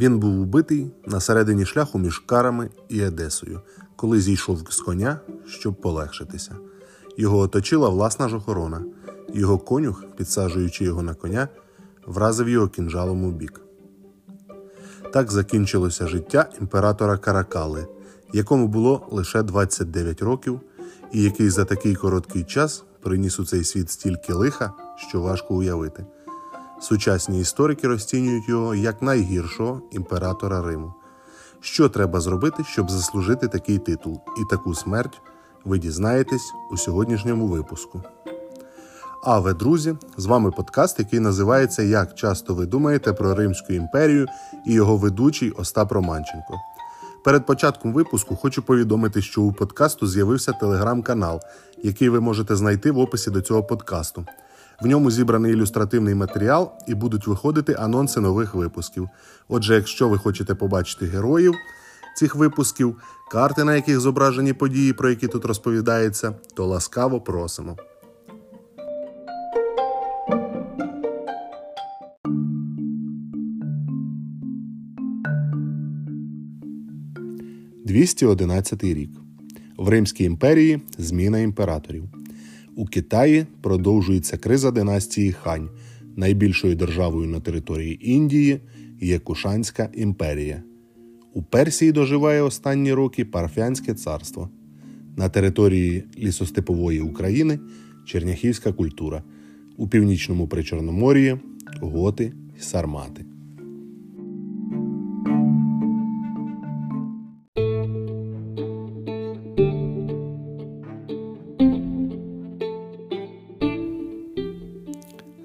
Він був убитий на середині шляху між Карами і Едесою, коли зійшов з коня, щоб полегшитися. Його оточила власна ж охорона. Його конюх, підсаджуючи його на коня, вразив його кінжалом у бік. Так закінчилося життя імператора Каракали, якому було лише 29 років, і який за такий короткий час приніс у цей світ стільки лиха, що важко уявити. Сучасні історики розцінюють його як найгіршого імператора Риму. Що треба зробити, щоб заслужити такий титул і таку смерть, ви дізнаєтесь у сьогоднішньому випуску. А ви, друзі, з вами подкаст, який називається Як часто ви думаєте про Римську імперію і його ведучий Остап Романченко. Перед початком випуску хочу повідомити, що у подкасту з'явився телеграм-канал, який ви можете знайти в описі до цього подкасту. В ньому зібраний ілюстративний матеріал і будуть виходити анонси нових випусків. Отже, якщо ви хочете побачити героїв цих випусків, карти, на яких зображені події, про які тут розповідається, то ласкаво просимо. «211 рік. В Римській імперії зміна імператорів. У Китаї продовжується криза династії Хань. Найбільшою державою на території Індії є Кушанська імперія. У Персії доживає останні роки Парфянське царство. На території лісостепової України черняхівська культура. У північному Причорномор'ї готи й сармати.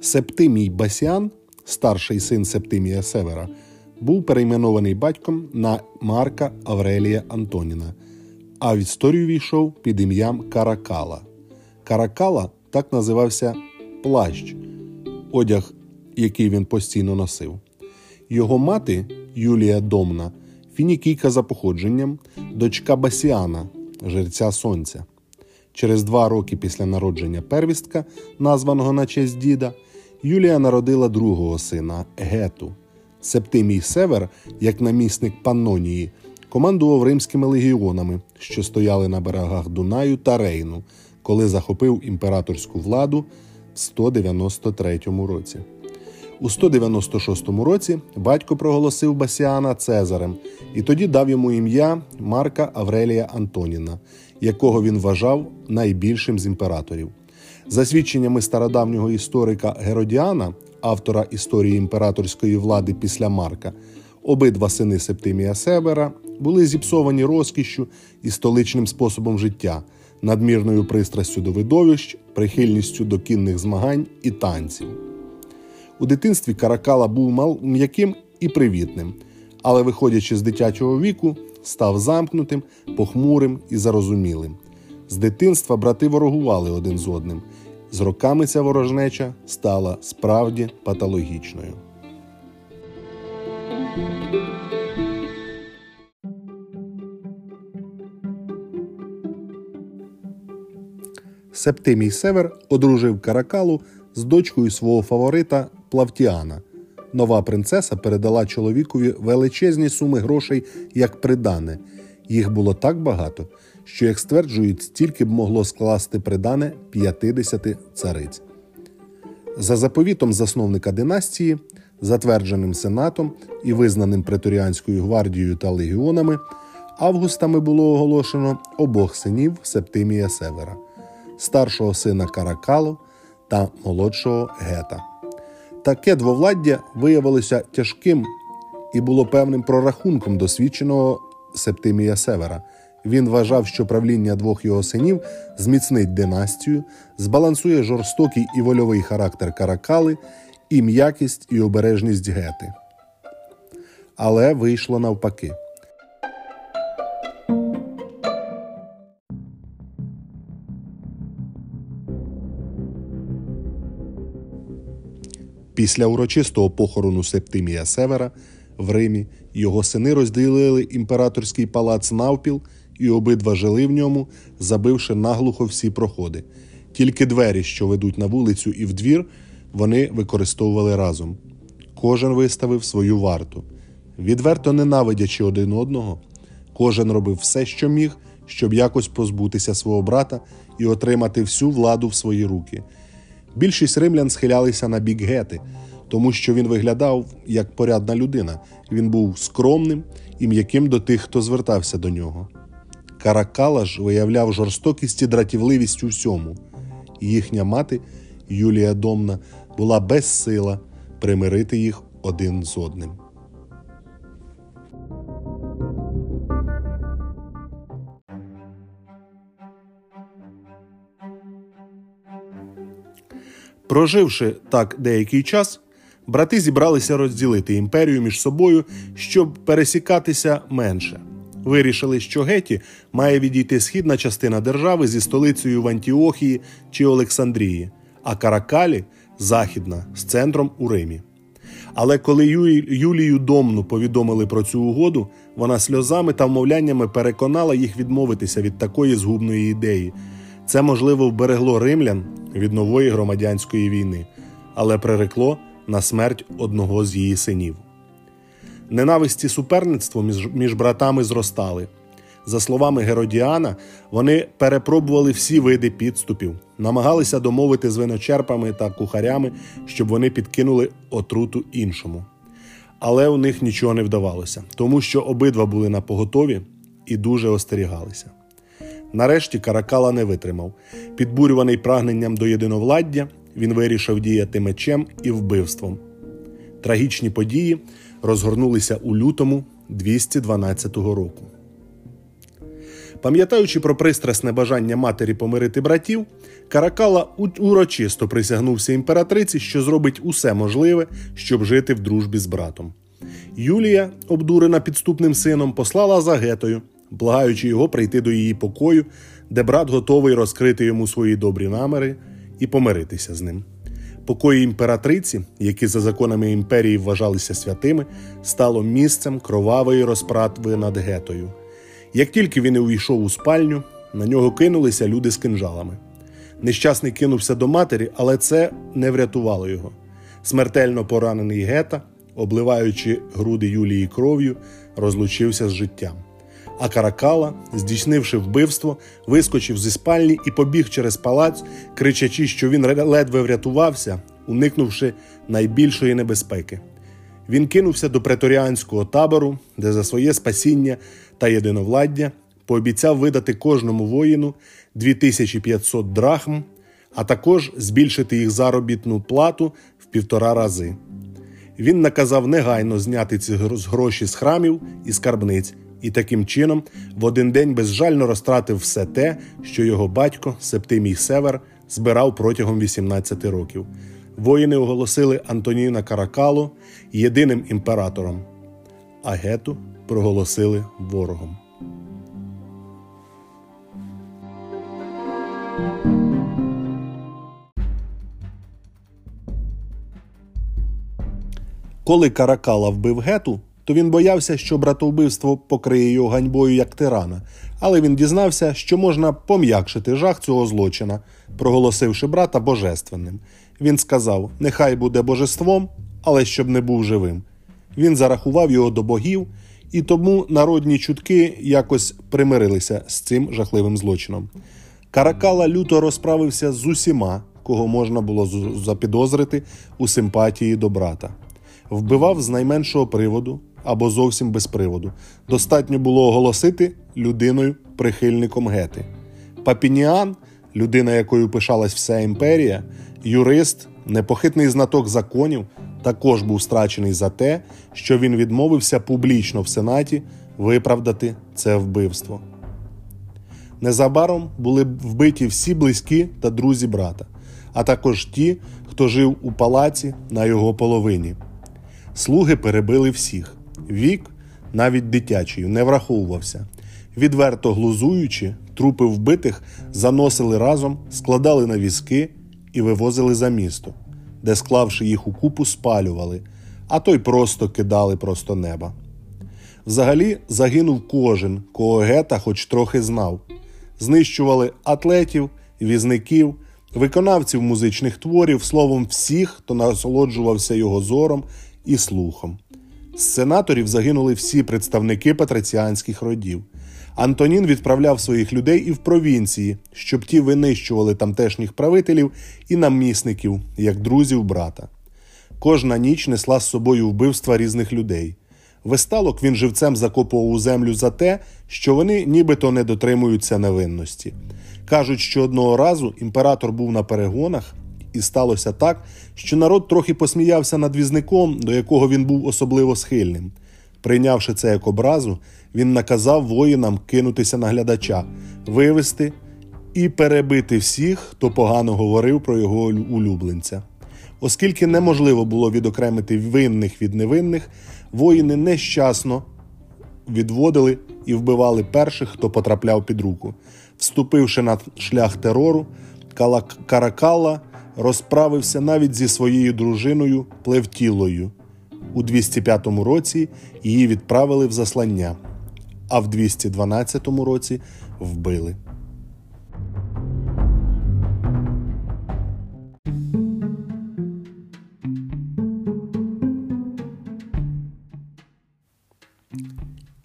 Септимій Басіан, старший син Септимія Севера, був перейменований батьком на Марка Аврелія Антоніна, а в історію війшов під ім'ям Каракала. Каракала так називався плащ, одяг, який він постійно носив. Його мати Юлія Домна, фінікійка за походженням, дочка Басіана, жерця Сонця. Через два роки після народження первістка, названого на честь діда, Юлія народила другого сина Гету. Септимій Север, як намісник Паннонії, командував римськими легіонами, що стояли на берегах Дунаю та Рейну, коли захопив імператорську владу в 193 році. У 196 році батько проголосив Басіана Цезарем і тоді дав йому ім'я Марка Аврелія Антоніна, якого він вважав найбільшим з імператорів. За свідченнями стародавнього історика Геродіана, автора історії імператорської влади після Марка, обидва сини Септимія Севера були зіпсовані розкішшю і столичним способом життя, надмірною пристрастю до видовищ, прихильністю до кінних змагань і танців. У дитинстві Каракала був м'яким і привітним, але, виходячи з дитячого віку, став замкнутим, похмурим і зарозумілим. З дитинства брати ворогували один з одним. З роками ця ворожнеча стала справді патологічною. Септимій Север одружив Каракалу з дочкою свого фаворита Плавтіана. Нова принцеса передала чоловікові величезні суми грошей як придане. Їх було так багато, що, як стверджують, стільки б могло скласти придане 50 цариць. За заповітом засновника династії, затвердженим сенатом і визнаним преторіанською гвардією та легіонами, августами було оголошено обох синів Септимія Севера, старшого сина Каракалу та молодшого Гета. Таке двовладдя виявилося тяжким і було певним прорахунком досвідченого Септимія Севера. Він вважав, що правління двох його синів зміцнить династію, збалансує жорстокий і вольовий характер каракали і м'якість і обережність гети. Але вийшло навпаки. Після урочистого похорону Септимія Севера в Римі його сини розділили імператорський палац навпіл і обидва жили в ньому, забивши наглухо всі проходи. Тільки двері, що ведуть на вулицю і в двір, вони використовували разом. Кожен виставив свою варту. Відверто ненавидячи один одного, кожен робив все, що міг, щоб якось позбутися свого брата і отримати всю владу в свої руки. Більшість римлян схилялися на бік гети, тому що він виглядав як порядна людина. Він був скромним і м'яким до тих, хто звертався до нього. Каракала ж виявляв жорстокість і дратівливість у всьому. Їхня мати, Юлія Домна, була безсила примирити їх один з одним. Проживши так деякий час, брати зібралися розділити імперію між собою, щоб пересікатися менше. Вирішили, що Геті має відійти східна частина держави зі столицею в Антіохії чи Олександрії, а Каракалі західна з центром у Римі. Але коли Юлію Домну повідомили про цю угоду, вона сльозами та вмовляннями переконала їх відмовитися від такої згубної ідеї. Це, можливо, вберегло римлян від нової громадянської війни, але прирекло на смерть одного з її синів. Ненависті суперництво між, між братами зростали. За словами Геродіана, вони перепробували всі види підступів, намагалися домовити з виночерпами та кухарями, щоб вони підкинули отруту іншому. Але у них нічого не вдавалося, тому що обидва були на поготові і дуже остерігалися. Нарешті Каракала не витримав. Підбурюваний прагненням до єдиновладдя, він вирішив діяти мечем і вбивством. Трагічні події розгорнулися у лютому 212 року. Пам'ятаючи про пристрасне бажання матері помирити братів, Каракала урочисто присягнувся імператриці, що зробить усе можливе, щоб жити в дружбі з братом. Юлія, обдурена підступним сином, послала за гетою, благаючи його прийти до її покою, де брат готовий розкрити йому свої добрі намери і помиритися з ним. Покої імператриці, які за законами імперії вважалися святими, стало місцем кровавої розпратви над гетою. Як тільки він увійшов у спальню, на нього кинулися люди з кинжалами. Нещасний кинувся до матері, але це не врятувало його. Смертельно поранений гета, обливаючи груди Юлії кров'ю, розлучився з життям. А Каракала, здійснивши вбивство, вискочив зі спальні і побіг через палац, кричачи, що він ледве врятувався, уникнувши найбільшої небезпеки. Він кинувся до преторіанського табору, де за своє спасіння та єдиновладдя пообіцяв видати кожному воїну 2500 драхм, а також збільшити їх заробітну плату в півтора рази. Він наказав негайно зняти ці гроші з храмів і скарбниць і таким чином в один день безжально розтратив все те, що його батько Септимій Север збирав протягом 18 років. Воїни оголосили Антоніна Каракалу єдиним імператором, а Гету проголосили ворогом. Коли Каракала вбив гету, то він боявся, що братовбивство покриє його ганьбою як тирана, але він дізнався, що можна пом'якшити жах цього злочина, проголосивши брата божественним. Він сказав: Нехай буде божеством, але щоб не був живим. Він зарахував його до богів, і тому народні чутки якось примирилися з цим жахливим злочином. Каракала люто розправився з усіма, кого можна було запідозрити у симпатії до брата. Вбивав з найменшого приводу, або зовсім без приводу. Достатньо було оголосити людиною прихильником гети. Папініан, людина, якою пишалась вся імперія, юрист, непохитний знаток законів, також був страчений за те, що він відмовився публічно в Сенаті виправдати це вбивство. Незабаром були вбиті всі близькі та друзі брата, а також ті, хто жив у палаці на його половині. Слуги перебили всіх. Вік, навіть дитячий, не враховувався. Відверто глузуючи, трупи вбитих заносили разом, складали на візки і вивозили за місто, де, склавши їх у купу, спалювали, а то й просто кидали просто неба. Взагалі загинув кожен, кого гета хоч трохи знав. Знищували атлетів, візників, виконавців музичних творів, словом, всіх, хто насолоджувався його зором і слухом. З сенаторів загинули всі представники патриціанських родів. Антонін відправляв своїх людей і в провінції, щоб ті винищували тамтешніх правителів і намісників, як друзів брата. Кожна ніч несла з собою вбивства різних людей. Весталок він живцем закопував у землю за те, що вони нібито не дотримуються невинності. Кажуть, що одного разу імператор був на перегонах, і сталося так, що народ трохи посміявся над візником, до якого він був особливо схильним. Прийнявши це як образу, він наказав воїнам кинутися на глядача, вивести і перебити всіх, хто погано говорив про його улюбленця. Оскільки неможливо було відокремити винних від невинних, воїни нещасно відводили і вбивали перших, хто потрапляв під руку. Вступивши на шлях терору, Каракала розправився навіть зі своєю дружиною Плевтілою. У 205 році її відправили в заслання, а в 212 році вбили.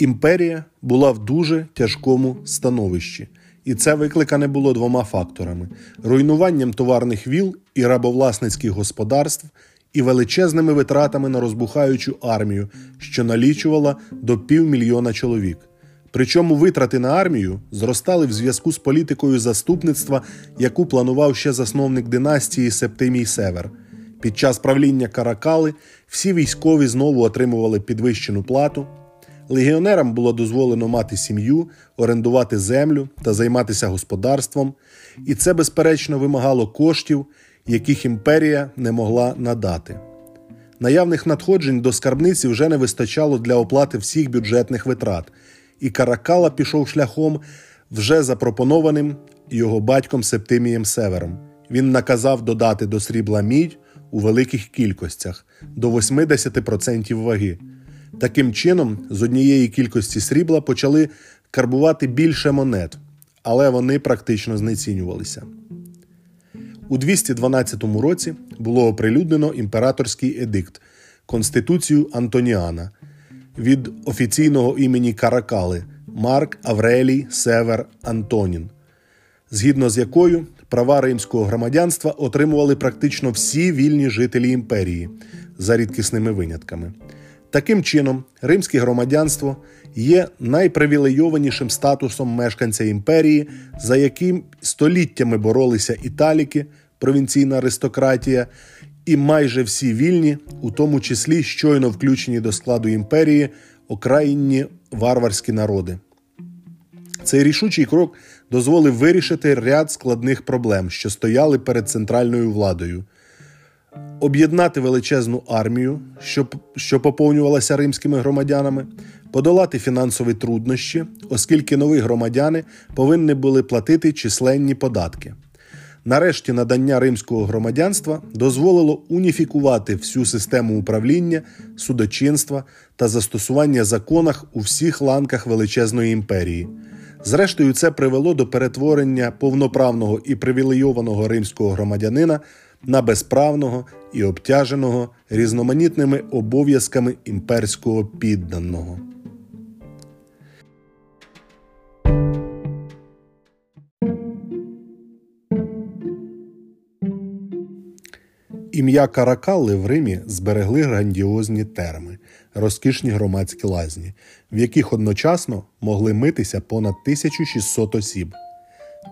Імперія була в дуже тяжкому становищі, і це викликане було двома факторами: руйнуванням товарних віл і рабовласницьких господарств і величезними витратами на розбухаючу армію, що налічувала до півмільйона чоловік. Причому витрати на армію зростали в зв'язку з політикою заступництва, яку планував ще засновник династії Септимій Север. Під час правління Каракали всі військові знову отримували підвищену плату. Легіонерам було дозволено мати сім'ю, орендувати землю та займатися господарством, і це, безперечно, вимагало коштів, яких імперія не могла надати. Наявних надходжень до скарбниці вже не вистачало для оплати всіх бюджетних витрат, і Каракала пішов шляхом, вже запропонованим його батьком Септимієм Севером. Він наказав додати до срібла мідь у великих кількостях до 80% ваги. Таким чином, з однієї кількості срібла почали карбувати більше монет, але вони практично знецінювалися. У 212 році було оприлюднено імператорський едикт Конституцію Антоніана від офіційного імені Каракали Марк Аврелій Север Антонін, згідно з якою права римського громадянства отримували практично всі вільні жителі імперії за рідкісними винятками. Таким чином, римське громадянство є найпривілейованішим статусом мешканця імперії, за яким століттями боролися італіки, провінційна аристократія, і майже всі вільні, у тому числі щойно включені до складу імперії окраїнні варварські народи. Цей рішучий крок дозволив вирішити ряд складних проблем, що стояли перед центральною владою об'єднати величезну армію, що, що поповнювалася римськими громадянами, подолати фінансові труднощі, оскільки нові громадяни повинні були платити численні податки. Нарешті надання римського громадянства дозволило уніфікувати всю систему управління, судочинства та застосування законах у всіх ланках величезної імперії. Зрештою, це привело до перетворення повноправного і привілейованого римського громадянина на безправного і обтяженого різноманітними обов'язками імперського підданого. Ім'я Каракалли в Римі зберегли грандіозні терми, розкішні громадські лазні, в яких одночасно могли митися понад 1600 осіб.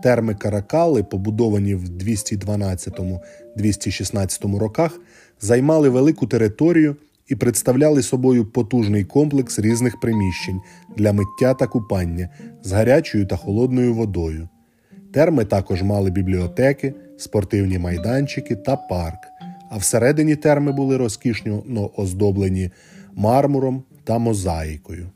Терми Каракали, побудовані в 212-216 роках, займали велику територію і представляли собою потужний комплекс різних приміщень для миття та купання з гарячою та холодною водою. Терми також мали бібліотеки, спортивні майданчики та парк, а всередині терми були розкішно оздоблені мармуром та мозаїкою.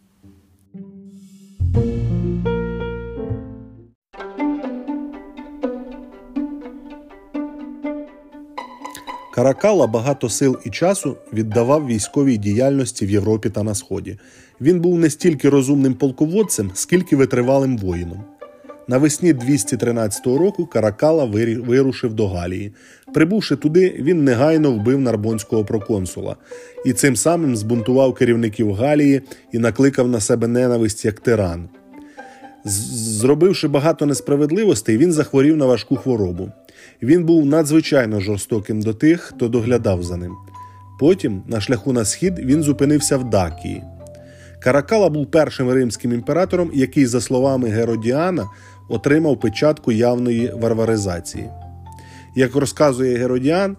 Каракала багато сил і часу віддавав військовій діяльності в Європі та на Сході. Він був не стільки розумним полководцем, скільки витривалим воїном. Навесні 213 року Каракала вирушив до Галії. Прибувши туди, він негайно вбив нарбонського проконсула і цим самим збунтував керівників Галії і накликав на себе ненависть як тиран. Зробивши багато несправедливостей, він захворів на важку хворобу. Він був надзвичайно жорстоким до тих, хто доглядав за ним. Потім, на шляху на схід, він зупинився в Дакії. Каракала був першим римським імператором, який, за словами Геродіана, отримав печатку явної варваризації. Як розказує Геродіан,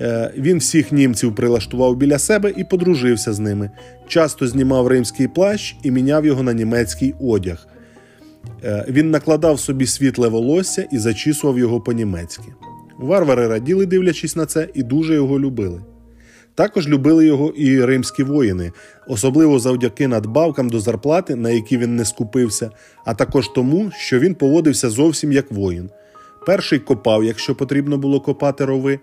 е, він всіх німців прилаштував біля себе і подружився з ними. Часто знімав римський плащ і міняв його на німецький одяг. Е, він накладав собі світле волосся і зачісував його по-німецьки. Варвари раділи, дивлячись на це, і дуже його любили. Також любили його і римські воїни, особливо завдяки надбавкам до зарплати, на які він не скупився, а також тому, що він поводився зовсім як воїн. Перший копав, якщо потрібно було копати рови,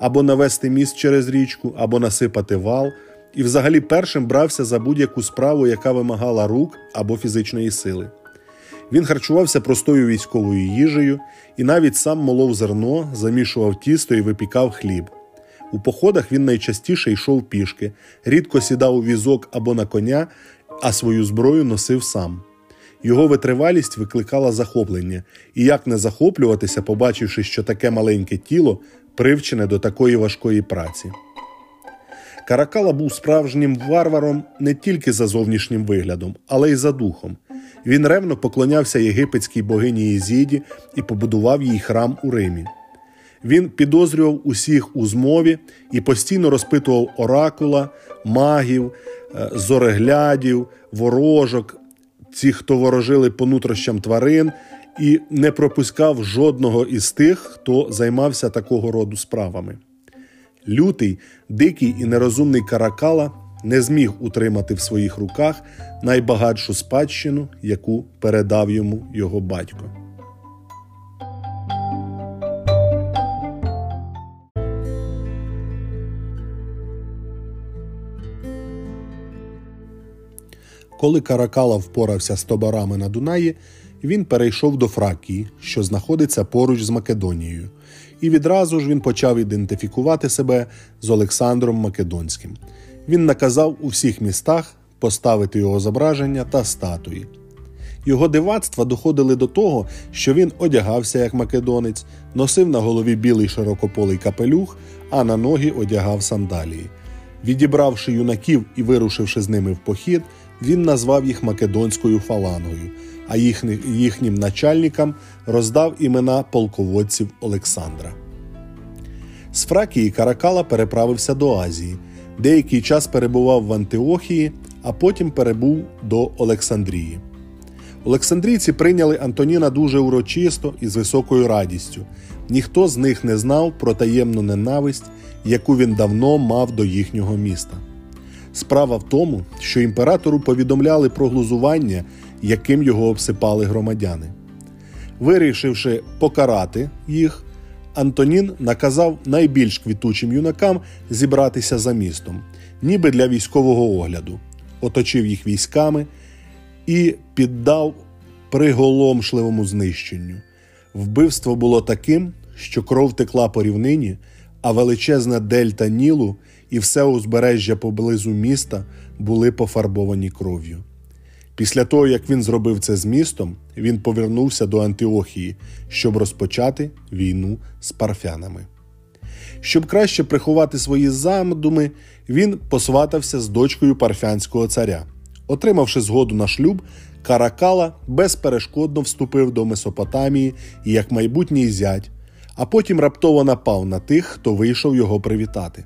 або навести міст через річку, або насипати вал, і взагалі першим брався за будь-яку справу, яка вимагала рук або фізичної сили. Він харчувався простою військовою їжею і навіть сам молов зерно, замішував тісто і випікав хліб. У походах він найчастіше йшов пішки, рідко сідав у візок або на коня, а свою зброю носив сам. Його витривалість викликала захоплення, і як не захоплюватися, побачивши, що таке маленьке тіло привчене до такої важкої праці. Каракала був справжнім варваром не тільки за зовнішнім виглядом, але й за духом. Він ревно поклонявся єгипетській богині Єзіді і побудував їй храм у Римі. Він підозрював усіх у змові і постійно розпитував оракула, магів, е, зореглядів, ворожок, ці, хто ворожили по нутрощам тварин, і не пропускав жодного із тих, хто займався такого роду справами. Лютий, дикий і нерозумний каракала не зміг утримати в своїх руках найбагатшу спадщину, яку передав йому його батько. Коли Каракала впорався з тобарами на Дунаї, він перейшов до Фракії, що знаходиться поруч з Македонією, і відразу ж він почав ідентифікувати себе з Олександром Македонським. Він наказав у всіх містах поставити його зображення та статуї. Його дивацтва доходили до того, що він одягався як македонець, носив на голові білий широкополий капелюх, а на ноги одягав сандалії. Відібравши юнаків і вирушивши з ними в похід, він назвав їх Македонською фалангою, а їхнім начальникам роздав імена полководців Олександра. З Фракії Каракала переправився до Азії, деякий час перебував в Антиохії, а потім перебув до Олександрії. Олександрійці прийняли Антоніна дуже урочисто і з високою радістю. Ніхто з них не знав про таємну ненависть, яку він давно мав до їхнього міста. Справа в тому, що імператору повідомляли про глузування, яким його обсипали громадяни. Вирішивши покарати їх, Антонін наказав найбільш квітучим юнакам зібратися за містом, ніби для військового огляду, оточив їх військами і піддав приголомшливому знищенню. Вбивство було таким, що кров текла по рівнині, а величезна дельта Нілу і все узбережжя поблизу міста були пофарбовані кров'ю. Після того, як він зробив це з містом, він повернувся до Антиохії, щоб розпочати війну з парфянами. Щоб краще приховати свої задуми, він посватався з дочкою парфянського царя. Отримавши згоду на шлюб, Каракала безперешкодно вступив до Месопотамії як майбутній зять, а потім раптово напав на тих, хто вийшов його привітати.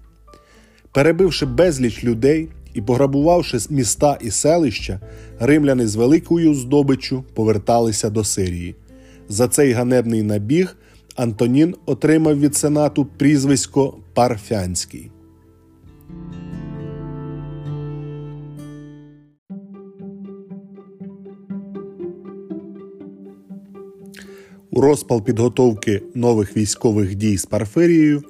Перебивши безліч людей і пограбувавши міста і селища, римляни з великою здобиччю поверталися до Сирії. За цей ганебний набіг Антонін отримав від сенату прізвисько Парфянський. У розпал підготовки нових військових дій з Парфирією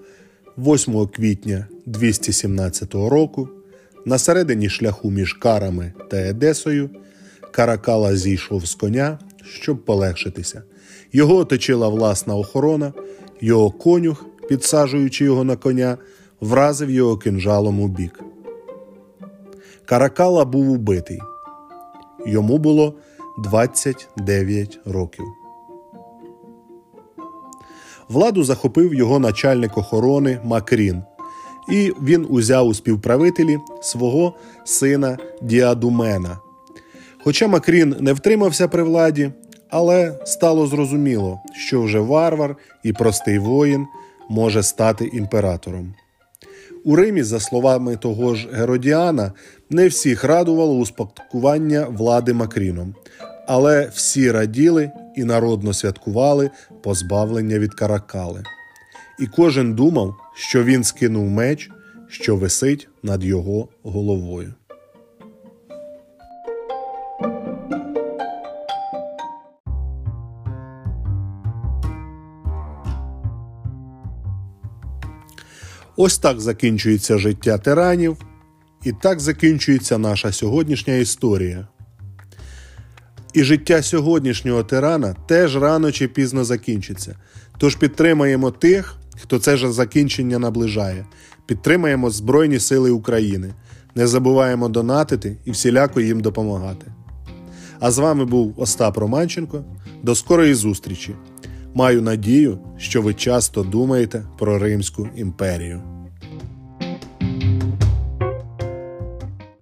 8 квітня 217 року, на середині шляху між Карами та Едесою, Каракала зійшов з коня, щоб полегшитися, Його оточила власна охорона, його конюх, підсаджуючи його на коня, вразив його кинжалом у бік. Каракала був убитий. Йому було 29 років. Владу захопив його начальник охорони Макрін, і він узяв у співправителі свого сина Діадумена. Хоча Макрін не втримався при владі, але стало зрозуміло, що вже варвар і простий воїн може стати імператором. У Римі, за словами того ж Геродіана, не всіх радувало успадкування влади Макріном, але всі раділи і народно святкували позбавлення від каракали. І кожен думав, що він скинув меч, що висить над його головою. Ось так закінчується життя тиранів, і так закінчується наша сьогоднішня історія. І життя сьогоднішнього тирана теж рано чи пізно закінчиться. Тож підтримаємо тих, хто це ж закінчення наближає. Підтримаємо Збройні Сили України. Не забуваємо донатити і всіляко їм допомагати. А з вами був Остап Романченко. До скорої зустрічі! Маю надію, що ви часто думаєте про Римську імперію.